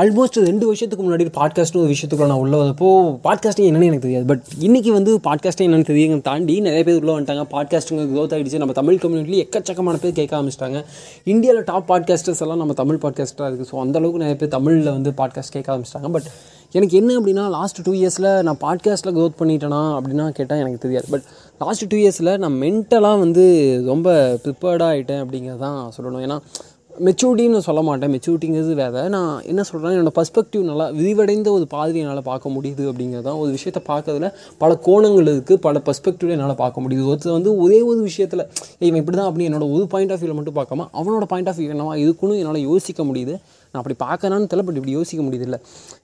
Almost ரெண்டு வருஷத்துக்கு முன்னாடி பாட்காஸ்ட்னு ஒரு விஷயத்துக்குள்ள நான் உள்ள வந்தப்போ பாட்காஸ்டிங் என்னன்னு எனக்கு தெரியாது. பட் இன்றைக்கி வந்து பாட்காஸ்டிங் என்னன்னு தெரியுங்க தாண்டி நிறைய பேர் உள்ள வந்துட்டாங்க. பாட்காஸ்ட்டுங்க க்ரோத் ஆகிடுச்சு நம்ம தமிழ் கம்யூனிட்டியில் எக்கச்சக்கமான பேர் கேட்க ஆரம்பிச்சிட்டாங்க. இந்தியாவில் டாப் பாட்காஸ்டர்ஸ் எல்லாம் நம்ம தமிழ் பாட்காஸ்ட்டாக இருக்குது ஸோ அந்தளவுக்கு நிறைய பேர் தமிழில் வந்து பாட்காஸ்ட் கேட்க ஆரம்பிச்சிட்டாங்க. பட் எனக்கு என்ன அப்படின்னா லாஸ்ட் டூ இயர்ஸில் நான் பாட்காஸ்ட்டில் க்ரோத் பண்ணிட்டேனா அப்படின்னா கேட்டால் எனக்கு தெரியாது. பட் லாஸ்ட் டூ இயர்ஸில் நான் மென்டலாக வந்து ரொம்ப ப்ரிப்பேர்டாக ஆகிட்டேன் அப்படிங்கிறது தான் சொல்லணும். ஏன்னா மெச்சூரிட்டின்னு சொல்ல மாட்டேன். மெச்சூரிட்டிங்கிறது வேறு. நான் என்ன சொல்கிறேன் என்னோடய பர்ஸ்பெக்டிவ் நல்லா விரிவடைந்த ஒரு பாதிரி என்னால் பார்க்க முடியுது அப்படிங்கிறது தான் ஒரு விஷயத்தை பார்க்கறதுல பல கோணங்கள் இருக்குது பல பர்ஸ்பெக்டிவ் என்னால் பார்க்க முடியுது. ஒருத்தர் வந்து ஒரே ஒரு விஷயத்தில் இவன் இப்படி தான் அப்படி என்னோட ஒரு பாயிண்ட் ஆஃப் வியூவில் மட்டும் பார்க்காம அவனோட பாயிண்ட் ஆஃப் வியூ என்னவா இருக்குன்னு என்னால் யோசிக்க முடியுது. நான் அப்படி பார்க்கறான்னு தெரியல பட் இப்படி யோசிக்க முடியுது இல்லை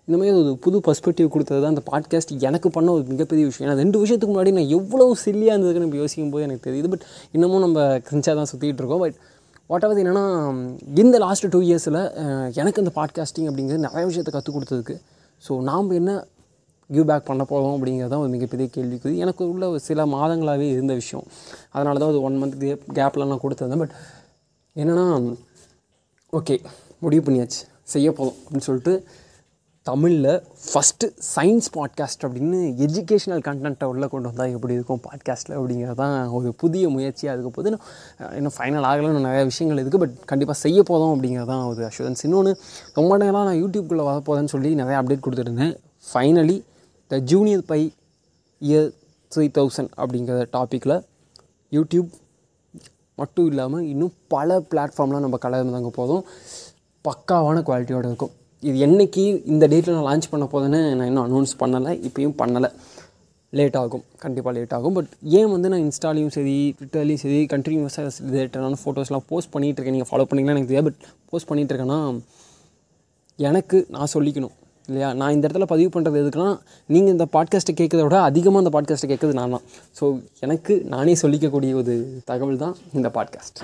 இந்த மாதிரி ஒரு புது பர்ஸ்பெக்டிவ் கொடுத்தது தான் அந்த பாட்காஸ்ட் எனக்கு பண்ண ஒரு மிகப்பெரிய விஷயம். ஏன்னா ரெண்டு விஷயத்துக்கு முன்னாடி நான் எவ்வளோ சில்லியாக இருந்ததுன்னு இப்போ யோசிக்கும் போது எனக்கு தெரியுது. பட் இன்னமும் நம்ம கிரிஞ்சாக தான் சுற்றிட்டு இருக்கோம். பட் வாட் என்னென்னா இந்த லாஸ்ட் டூ இயர்ஸில் எனக்கு இந்த பாட்காஸ்டிங் அப்படிங்கிறது நிறைய விஷயத்தை கற்றுக் கொடுத்ததுக்கு. ஸோ நாம் என்ன கிவ் பேக் பண்ண போகிறோம் அப்படிங்கிறது தான் ஒரு மிகப்பெரிய கேள்விக்குது எனக்கு உள்ள ஒரு சில மாதங்களாகவே இருந்த விஷயம். அதனால தான் அது ஒன் மந்த் கேப் கேப்பில் நான் கொடுத்துருந்தேன். பட் என்னென்னா ஓகே முடிவு பண்ணியாச்சு. செய்ய போதும் அப்படின்னு சொல்லிட்டு தமிழில் ஃபஸ்ட்டு சயின்ஸ் பாட்காஸ்ட் அப்படின்னு எஜுகேஷ்னல் கண்டென்ட்டை உள்ளே கொண்டு வந்தால் எப்படி இருக்கும் பாட்காஸ்ட்டில் அப்படிங்கிறது தான் ஒரு புதிய முயற்சியாக இருக்க போது இன்னும் ஃபைனல் ஆகலன்னு நிறையா நிறைய விஷயங்கள் இருக்குது பட் கண்டிப்பாக செய்ய போதும் அப்படிங்கிறது தான் ஒரு அஷூரன்ஸ் இன்னொன்று ரொம்ப நேரம் நான் யூடியூப்குள்ளே வரப்போதேன்னு சொல்லி நிறைய அப்டேட் கொடுத்துருந்தேன் finally the junior by year three thousand அப்படிங்கிற டாப்பிக்கில் யூடியூப் மட்டும் இல்லாமல் இன்னும் பல பிளாட்ஃபார்ம்லாம் நம்ம கலந்துதாங்க போதும் பக்காவான குவாலிட்டியோடு இருக்கும். இது என்றைக்கு இந்த டேட்டில் நான் லான்ச் பண்ண போதுன்னு நான் இன்னும் அனௌன்ஸ் பண்ணலை. இப்போயும் பண்ணலை. லேட் ஆகும். கண்டிப்பாக லேட் ஆகும். பட் ஏன் வந்து நான் இன்ஸ்டாலையும் சரி ட்விட்டர்லேயும் சரி கண்டினியூஸாக ரிலேட்டடான ஃபோட்டோஸ்லாம் போஸ்ட் பண்ணிகிட்டு இருக்கேன். நீங்கள் ஃபாலோ பண்ணிங்கன்னா எனக்கு தெரியாது. பட் போஸ்ட் பண்ணிகிட்டு இருக்கேன்னா எனக்கு நான் சொல்லிக்கணும். இல்லையா? நான் இந்த இடத்துல பதிவு பண்ணுறது எதுக்குன்னா நீங்கள் இந்த பாட்காஸ்ட்டை கேட்குறத விட அதிகமாக இந்த பாட்காஸ்ட்டை கேட்குறது நான் தான் ஸோ எனக்கு நானே சொல்லிக்கக்கூடிய ஒரு தகவல் தான் இந்த பாட்காஸ்ட்